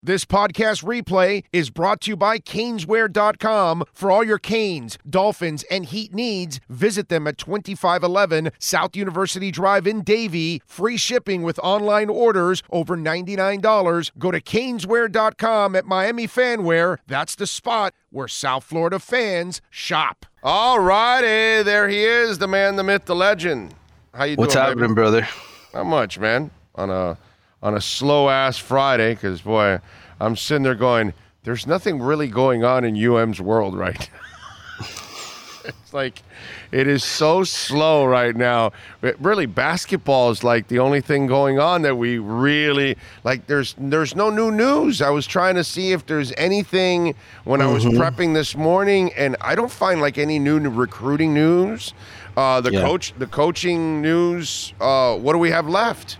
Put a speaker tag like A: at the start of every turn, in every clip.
A: This podcast replay is brought to you by Caneswear.com. For all your Canes, Dolphins, and Heat needs, visit them at 2511 South University Drive in Davie. Free shipping with online orders over $99. Go to Caneswear.com at Miami Fanwear. That's the spot where South Florida fans shop.
B: All righty, there he is, the man, the myth, the legend. How you
C: What's
B: doing,
C: happening,
B: baby?
C: brother?
B: Not much, man. On a on a slow ass Friday, because boy, I'm sitting there going, "There's nothing really going on in UM's world right now." it's like it is so slow right now. But really, basketball is like the only thing going on that we really like. There's there's no new news. I was trying to see if there's anything when I was prepping this morning, and I don't find like any new recruiting news. Uh, the
C: Yeah.
B: coach, the coaching news. Uh, what do we have left?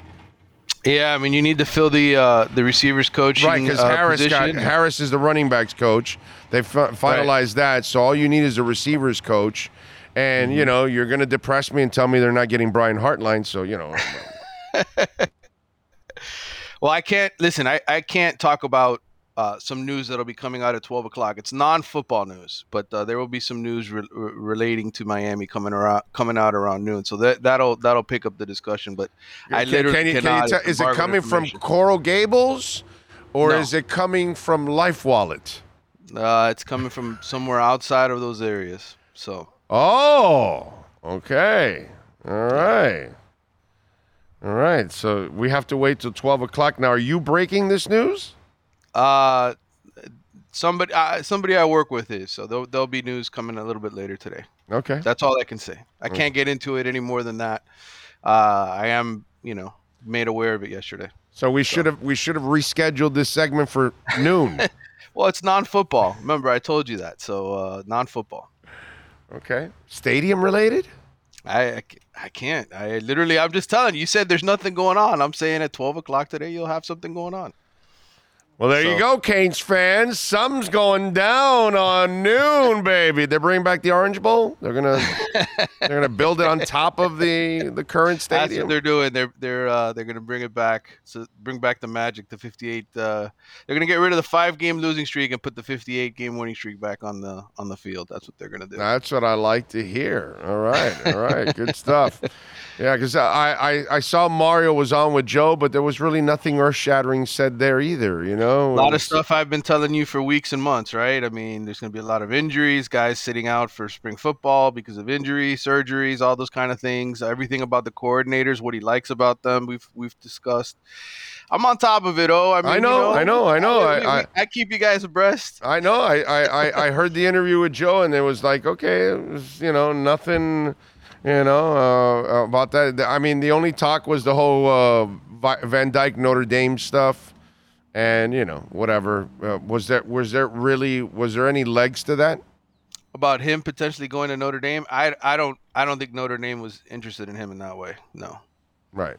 C: Yeah, I mean, you need to fill the uh, the receivers coaching
B: Right, because
C: uh,
B: Harris got. Harris is the running backs coach. They fi- finalized that, so all you need is a receivers coach. And
C: Mm-hmm.
B: you know you're going to depress me and tell me they're not getting Brian Hartline. So you know,
C: Well, I can't listen. I, I can't talk about uh, some news that'll be coming out at twelve o'clock. It's non-football news, but uh, there will be some news re- re- relating to Miami coming around coming out around noon. So that that'll that'll pick up the discussion. But I
B: Can-
C: literally
B: can you, can
C: cannot
B: you tell, is it coming from. Coral Gables, or
C: No.
B: is it coming from Life Wallet?
C: Uh, it's coming from somewhere outside of those areas. So
B: Oh, okay, all right, all right. So we have to wait till twelve o'clock. Now, are you breaking this news?
C: Uh, somebody, uh, somebody I work with is so there'll, there'll be news coming a little bit later today.
B: Okay.
C: That's all I can say. I can't get into it any more than that. Uh, I am, you know, made aware of it yesterday.
B: So we should have we should have rescheduled this segment for noon.
C: Well, it's non-football. Remember, I told you that. So uh, non-football.
B: okay. Stadium related?
C: I, I I can't. I literally, I'm just telling you. You said there's nothing going on. I'm saying at 12 o'clock today, you'll have something going on.
B: Well, there you go, Canes fans. Something's going down on noon, baby. They're bringing back the Orange Bowl. They're gonna they're gonna build it on top of the the current stadium.
C: That's what they're doing. They're they're uh, they're gonna bring it back. So bring back the magic, the 58. Uh, they're gonna get rid of the five game losing streak and put the 58 game winning streak back on the on the field. That's what they're gonna do.
B: That's what I like to hear. All right, all right, good stuff. Yeah, because I, I I saw Mario was on with Joe, but there was really nothing earth shattering said there either. You know,
C: A lot of stuff I've been telling you for weeks and months, right? I mean, there's going to be a lot of injuries, guys sitting out for spring football because of injury, surgeries, all those kind of things. Everything about the coordinators, what he likes about them, we've we've discussed. I'm on top of it. Oh, I mean,
B: I
C: you
B: know, I know, I know.
C: we-
B: I- I-
C: I keep you guys abreast.
B: I know. I, I, I, I heard the interview with Joe, and it was like, okay, it was, you know, nothing, you know, uh, about that. I mean, the only talk was the whole uh, Van Dyke Notre Dame stuff, and you know, whatever. Uh, was there was there really was there any legs to that?
C: about him potentially going to Notre Dame. I I don't I don't think Notre Dame was interested in him in that way. No.
B: Right.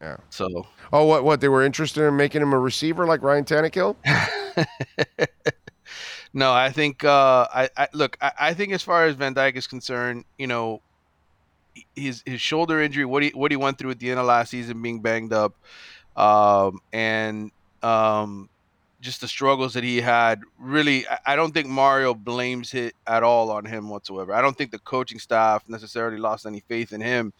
C: Yeah so
B: Oh, what what they were interested in making him a receiver like Ryan Tannehill?
C: no, I think uh, I, I look. I, I think as far as Van Dyke is concerned, you know, his his shoulder injury, what he what he went through at the end of last season, being banged up, um, and um, just the struggles that he had. Really, I, don't think Mario blames it at all on him whatsoever. I don't think the coaching staff necessarily lost any faith in him.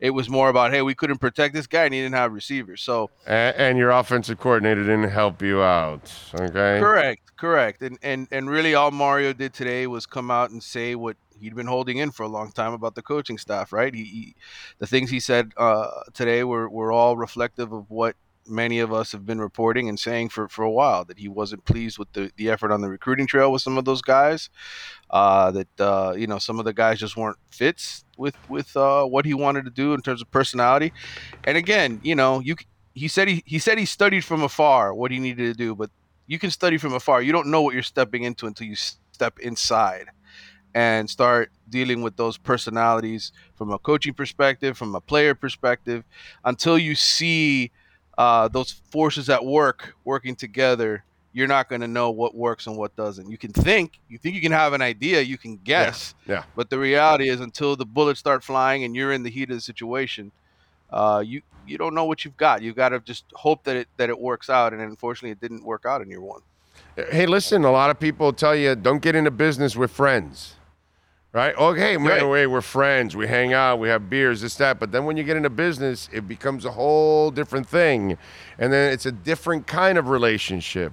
C: It was more about, hey, we couldn't protect this guy, and he didn't have receivers. So
B: And, and your offensive coordinator didn't help you out. Okay.
C: Correct, correct. And and and really all Mario did today was come out and say what he'd been holding in for a long time about the coaching staff, right? He, he the things he said uh, today were were all reflective of what many of us have been reporting and saying for, for a while that he wasn't pleased with the, the effort on the recruiting trail with some of those guys. Uh, that uh, you know some of the guys just weren't fits with with uh, what he wanted to do in terms of personality. And again, you know, you he said he he said he studied from afar what he needed to do, but you can study from afar. You don't know what you're stepping into until you step inside and start dealing with those personalities from a coaching perspective, from a player perspective, until you see uh, those forces at work working together. You're not going to know what works and what doesn't. You can think, you think you can have an idea, you can guess,
B: Yeah.
C: but the reality is, until the bullets start flying and you're in the heat of the situation, uh, you you don't know what you've got. You've got to just hope that it that it works out. And unfortunately, it didn't work out in year one.
B: Hey, listen, a lot of people tell you don't get into business with friends. Right? Okay, man,
C: Right.
B: wait, we're friends. We hang out, we have beers, this, that. But then when you get into business, it becomes a whole different thing. And then it's a different kind of relationship.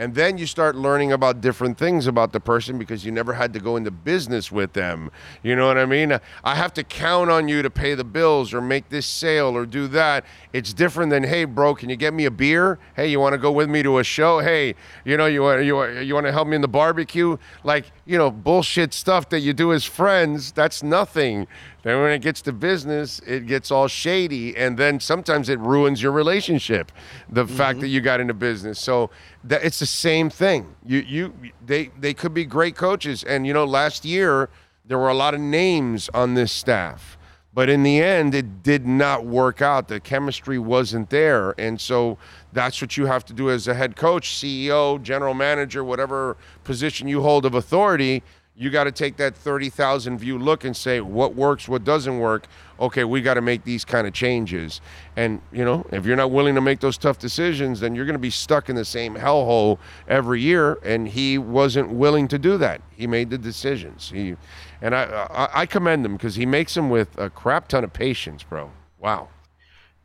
B: And then you start learning about different things about the person because you never had to go into business with them. You know what I mean? I have to count on you to pay the bills or make this sale or do that. It's different than, hey, bro, can you get me a beer? Hey, you want to go with me to a show? Hey, you know, you want you you want to help me in the barbecue? Like, you know, bullshit stuff that you do as friends. That's nothing. Then when it gets to business, it gets all shady, and then sometimes it ruins your relationship. The fact mm-hmm. that you got into business, so that it's the same thing. You you they they could be great coaches, and you know, last year there were a lot of names on this staff, but in the end, it did not work out. The chemistry wasn't there, and so that's what you have to do as a head coach, CEO, general manager, whatever position you hold of authority you got to take that 30,000 view look and say what works, what doesn't work. Okay, we got to make these kind of changes. And, you know, if you're not willing to make those tough decisions, then you're going to be stuck in the same hellhole every year. And he wasn't willing to do that. He made the decisions. He, and I, I, I commend him because he makes them with a crap ton of patience, bro. Wow.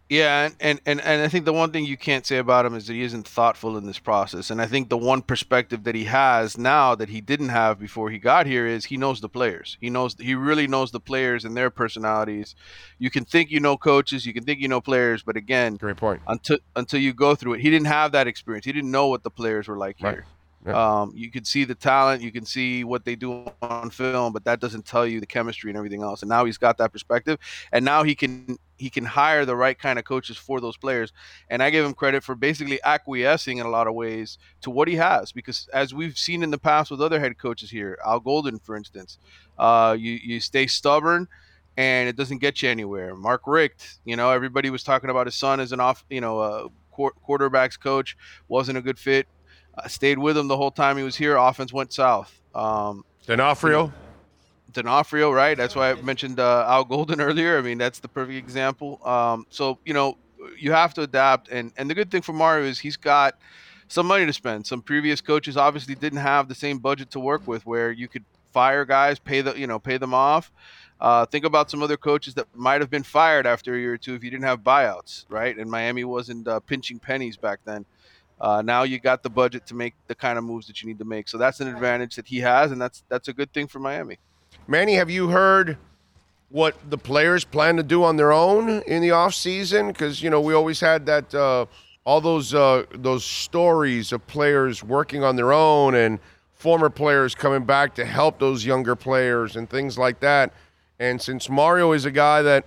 C: Yeah, and, and, and, I think the one thing you can't say about him is that he isn't thoughtful in this process. And I think the one perspective that he has now that he didn't have before he got here is he knows the players. He knows he really knows the players and their personalities. You can think you know coaches, you can think you know players, but again,
B: Great point.
C: until until you go through it, he didn't have that experience. He didn't know what the players were like
B: Right.
C: here.
B: Yeah.
C: Um, you can see the talent, you can see what they do on film, but that doesn't tell you the chemistry and everything else. And now he's got that perspective, and now he can he can hire the right kind of coaches for those players. And I give him credit for basically acquiescing in a lot of ways to what he has, because as we've seen in the past with other head coaches here, Al Golden, for instance, uh, you you stay stubborn. And it doesn't get you anywhere. Mark Richt, you know, everybody was talking about his son as an off, you know, a quarterbacks coach, wasn't a good fit. I stayed with him the whole time he was here. Offense went south. Um,
B: D'Onofrio?
C: D'Onofrio, right? That's why I mentioned uh, Al Golden earlier. I mean, that's the perfect example. Um, so you know, you have to adapt. And and the good thing for Mario is he's got some money to spend. Some previous coaches obviously didn't have the same budget to work with, where you could fire guys, pay the you know pay them off. Uh, think about some other coaches that might have been fired after a year or two if you didn't have buyouts, right? And Miami wasn't uh, pinching pennies back then. Uh, now you got the budget to make the kind of moves that you need to make. So that's an advantage that he has, and that's that's a good thing for Miami.
B: Manny, have you heard what the players plan to do on their own in the off season? Because you know we always had that uh, all those uh, those stories of players working on their own and former players coming back to help those younger players and things like that. And since Mario is a guy that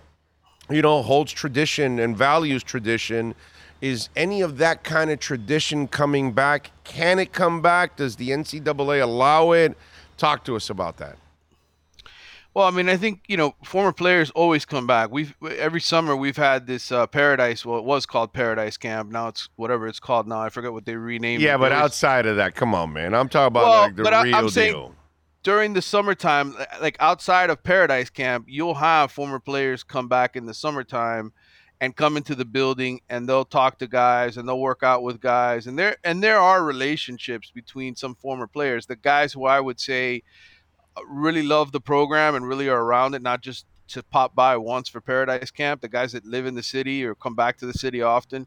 B: you know holds tradition and values tradition. Is any of that kind of tradition coming back? Can it come back? Does the NCAA allow it? Talk to us about that.
C: Well, I mean, I think you know former players always come back. We've every summer we've had this uh, Paradise. Well, it was called Paradise Camp. Now it's whatever it's called now. I forget what they renamed.
B: Yeah,
C: it.
B: but
C: It was-
B: outside of that, come on, man. I'm talking about
C: Well,
B: like the
C: but I-
B: real
C: I'm saying-
B: deal.
C: during the summertime, like outside of Paradise Camp, you'll have former players come back in the summertime and come into the building and they'll talk to guys and they'll work out with guys and there and there are relationships between some former players. The guys who I would say uh, really love the program and really are around it, not just to pop by once for Paradise Camp. The guys that live in the city or come back to the city often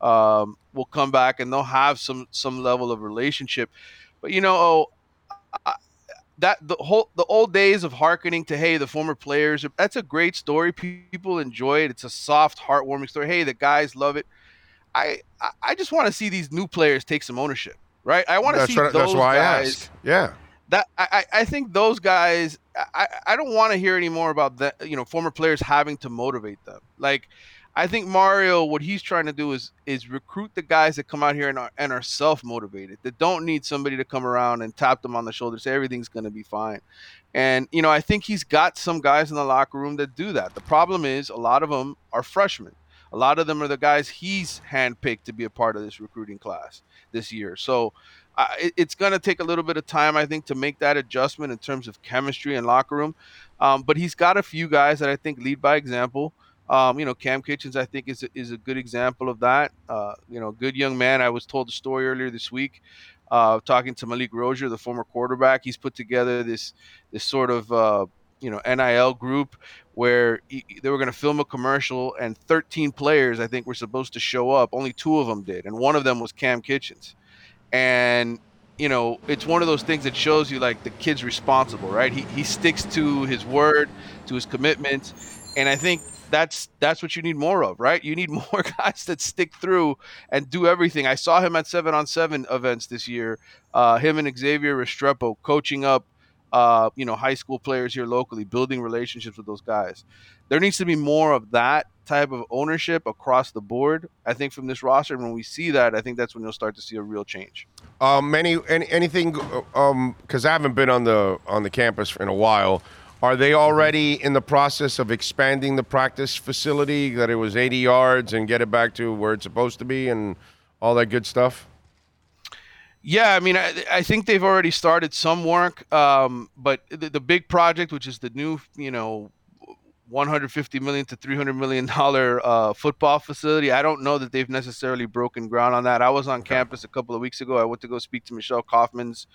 C: um, will come back and they'll have some some level of relationship. But you know, I, that the whole the old days of hearkening to hey the former players that's a great story. People enjoy it. It's a soft heartwarming story. Hey the guys love it. I i, just want to see these new players take some ownership right? I want to see
B: right,
C: those
B: that's why I
C: guys.
B: Yeah.
C: that I, I I think those guys I, I don't want to hear any more about that you know former players having to motivate them. Like I think Mario what he's trying to do is is recruit the guys that come out here and are and are self motivated that don't need somebody to come around and tap them on the shoulder say everything's going to be fine and you know I think he's got some guys in the locker room that do that the problem is a lot of them are freshmen a lot of them are the guys he's handpicked to be a part of this recruiting class this year so uh, it, it's going to take a little bit of time, I think, to make that adjustment in terms of chemistry and locker room. Um, but he's got a few guys that I think lead by example. Um, you know, Cam Kitchens, I think, is is a good example of that. Uh, you know, good young man. I was told a story earlier this week, uh, talking to Malik Rosier, the former quarterback. He's put together this this sort of uh, you know NIL group where he, they were going to film a commercial, and 13 players I think were supposed to show up. Only two of them did, and one of them was Cam Kitchens. And you know, it's one of those things that shows you like the kid's responsible, right? He he sticks to his word, to his commitments. and I think that's that's what you need more of, right? You need more guys that stick through and do everything. I saw him at seven on seven events this year. Uh, him and Xavier Restrepo coaching up, uh, you know, high school players here locally, building relationships with those guys. There needs to be more of that type of ownership across the board. I think from this roster, when we see that, I think that's when you'll start to see a real change.
B: Um, any, any anything? Um, because I haven't been on the on the campus in a while. Are they already in the process of expanding the practice facility? That it was 80 yards and get it back to where it's supposed to be, and all that good stuff.
C: Yeah, I mean, I, I think they've already started some work, um, but the, the big project, which is the new, you know, 150 million to 300 million dollar uh, football facility. I don't know that they've necessarily broken ground on that. I was on okay. campus a couple of weeks ago. I went to go speak to Michelle Kaufman's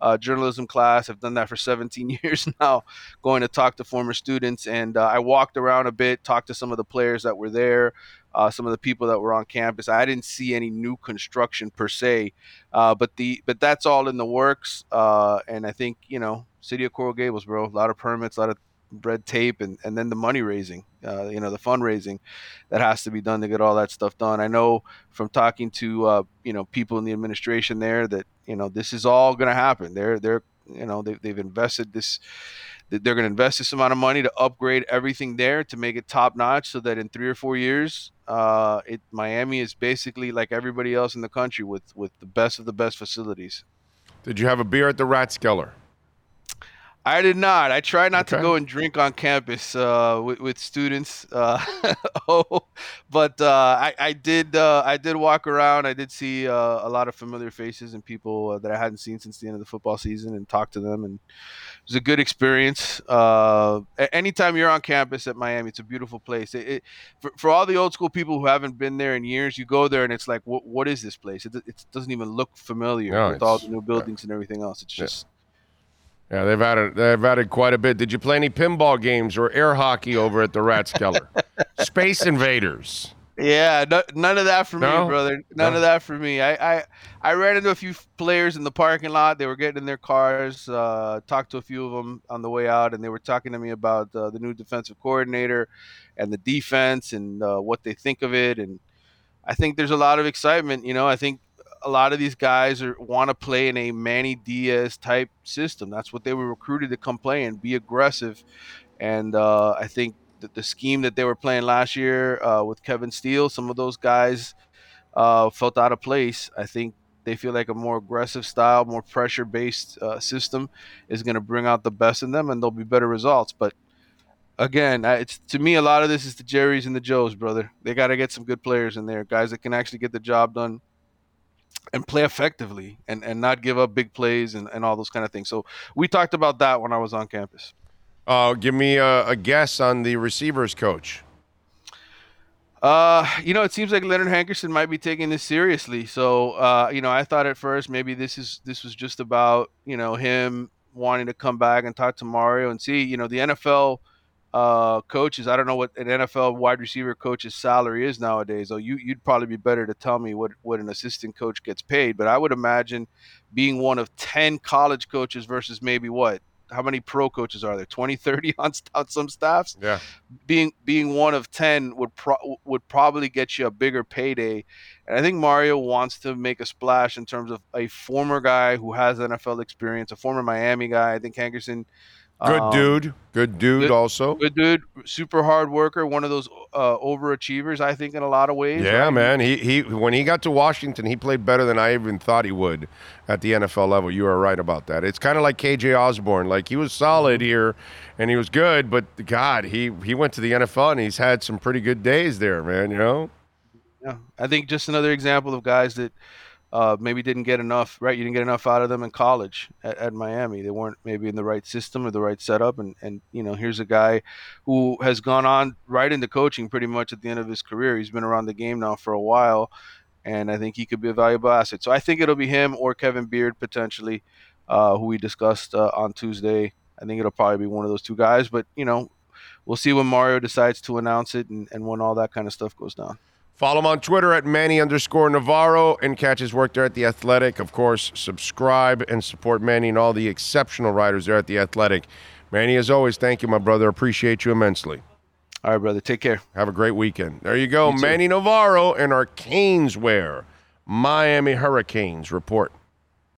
C: uh, journalism class. I've done that for 17 years now, going to talk to former students, and uh, I walked around a bit, talked to some of the players that were there. Uh, some of the people that were on campus. I didn't see any new construction per se, uh, but the but that's all in the works. Uh, and I think you know, City of Coral Gables, bro, a lot of permits, a lot of red tape and, and then the money raising, uh, you know, the fundraising that has to be done to get all that stuff done. I know from talking to, uh, you know, people in the administration there that, you know, this is all going to happen. They're, they're, you know, they've, they've invested this, they're going to invest this amount of money to upgrade everything there to make it top notch so that in three or four years, uh, it, Miami is basically like everybody else in the country with, with the best of the best facilities.
B: Did you have a beer at the Rathskeller?
C: I did not. I try not okay. to go and drink on campus uh, with, with, students. Uh, oh, but uh, I, I, did. Uh, I did walk around. I did see uh, a lot of familiar faces and people uh, that I hadn't seen since the end of the football season, and talk to them. And it was a good experience. anytime you're on campus at Miami, it's a beautiful place. It, it, for, for all the old school people who haven't been there in years, you go there and it's like, what, what is this place? It, it doesn't even look familiar no, with all the new buildings and everything else. It's just. Yeah
B: yeah, they've added they've added quite a bit. Did you play any pinball games or air hockey over at the Rathskeller? Space Invaders.
C: Yeah, no, none of that for no? me, brother. None no. of that for me. I, I I ran into a few players in the parking lot. They were getting in their cars. Uh, talked to a few of them on the way out, and they were talking to me about uh, the new defensive coordinator and the defense and uh, what they think of it. And I think there's a lot of excitement. You know, I think a lot of these guys want to play in a Manny Diaz type system. That's what they were recruited to come play and be aggressive. And uh, I think that the scheme that they were playing last year uh, with Kevin Steele, some of those guys uh, felt out of place. I think they feel like a more aggressive style, more pressure based uh, system is going to bring out the best in them, and there'll be better results. But again, it's to me a lot of this is the Jerry's and the Joes, brother. They got to get some good players in there, guys that can actually get the job done and play effectively and, and not give up big plays and, and all those kind of things. So we talked about that when I was on campus.
B: Uh, give me a, a guess on the receivers coach.
C: Uh, you know, it seems like Leonard Hankerson might be taking this seriously. So, uh, you know, I thought at first maybe this is this was just about you know him wanting to come back and talk to Mario and see. You know, the NFL uh, coaches. I don't know what an NFL wide receiver coach's salary is nowadays. So you you'd probably be better to tell me what what an assistant coach gets paid. But I would imagine being one of ten college coaches versus maybe what how many pro coaches are there 20 30 on, on some staffs
B: yeah
C: being being one of 10 would pro- would probably get you a bigger payday and i think mario wants to make a splash in terms of a former guy who has nfl experience a former miami guy i think hankerson
B: Good um, dude. Good dude
C: good,
B: also.
C: Good dude. Super hard worker. One of those uh, overachievers, I think, in a lot of ways.
B: Yeah, right? man. He he when he got to Washington, he played better than I even thought he would at the NFL level. You are right about that. It's kind of like KJ Osborn. Like he was solid mm-hmm. here and he was good, but God, he he went to the NFL and he's had some pretty good days there, man, you know?
C: Yeah. I think just another example of guys that uh, maybe didn't get enough, right? You didn't get enough out of them in college at, at, Miami. They weren't maybe in the right system or the right setup. And, and, you know, here's a guy who has gone on right into coaching pretty much at the end of his career. He's been around the game now for a while, and I think he could be a valuable asset. So I think it'll be him or Kevin Beard potentially, uh, who we discussed uh, on Tuesday. I think it'll probably be one of those two guys, but, you know, we'll see when Mario decides to announce it and, and when all that kind of stuff goes down.
B: Follow him on Twitter at Manny underscore Navarro and catch his work there at The Athletic. Of course, subscribe and support Manny and all the exceptional writers there at The Athletic. Manny, as always, thank you, my brother. Appreciate you immensely.
C: All right, brother. Take care.
B: Have a great weekend. There you go. You Manny Navarro and our Canes wear Miami Hurricanes report.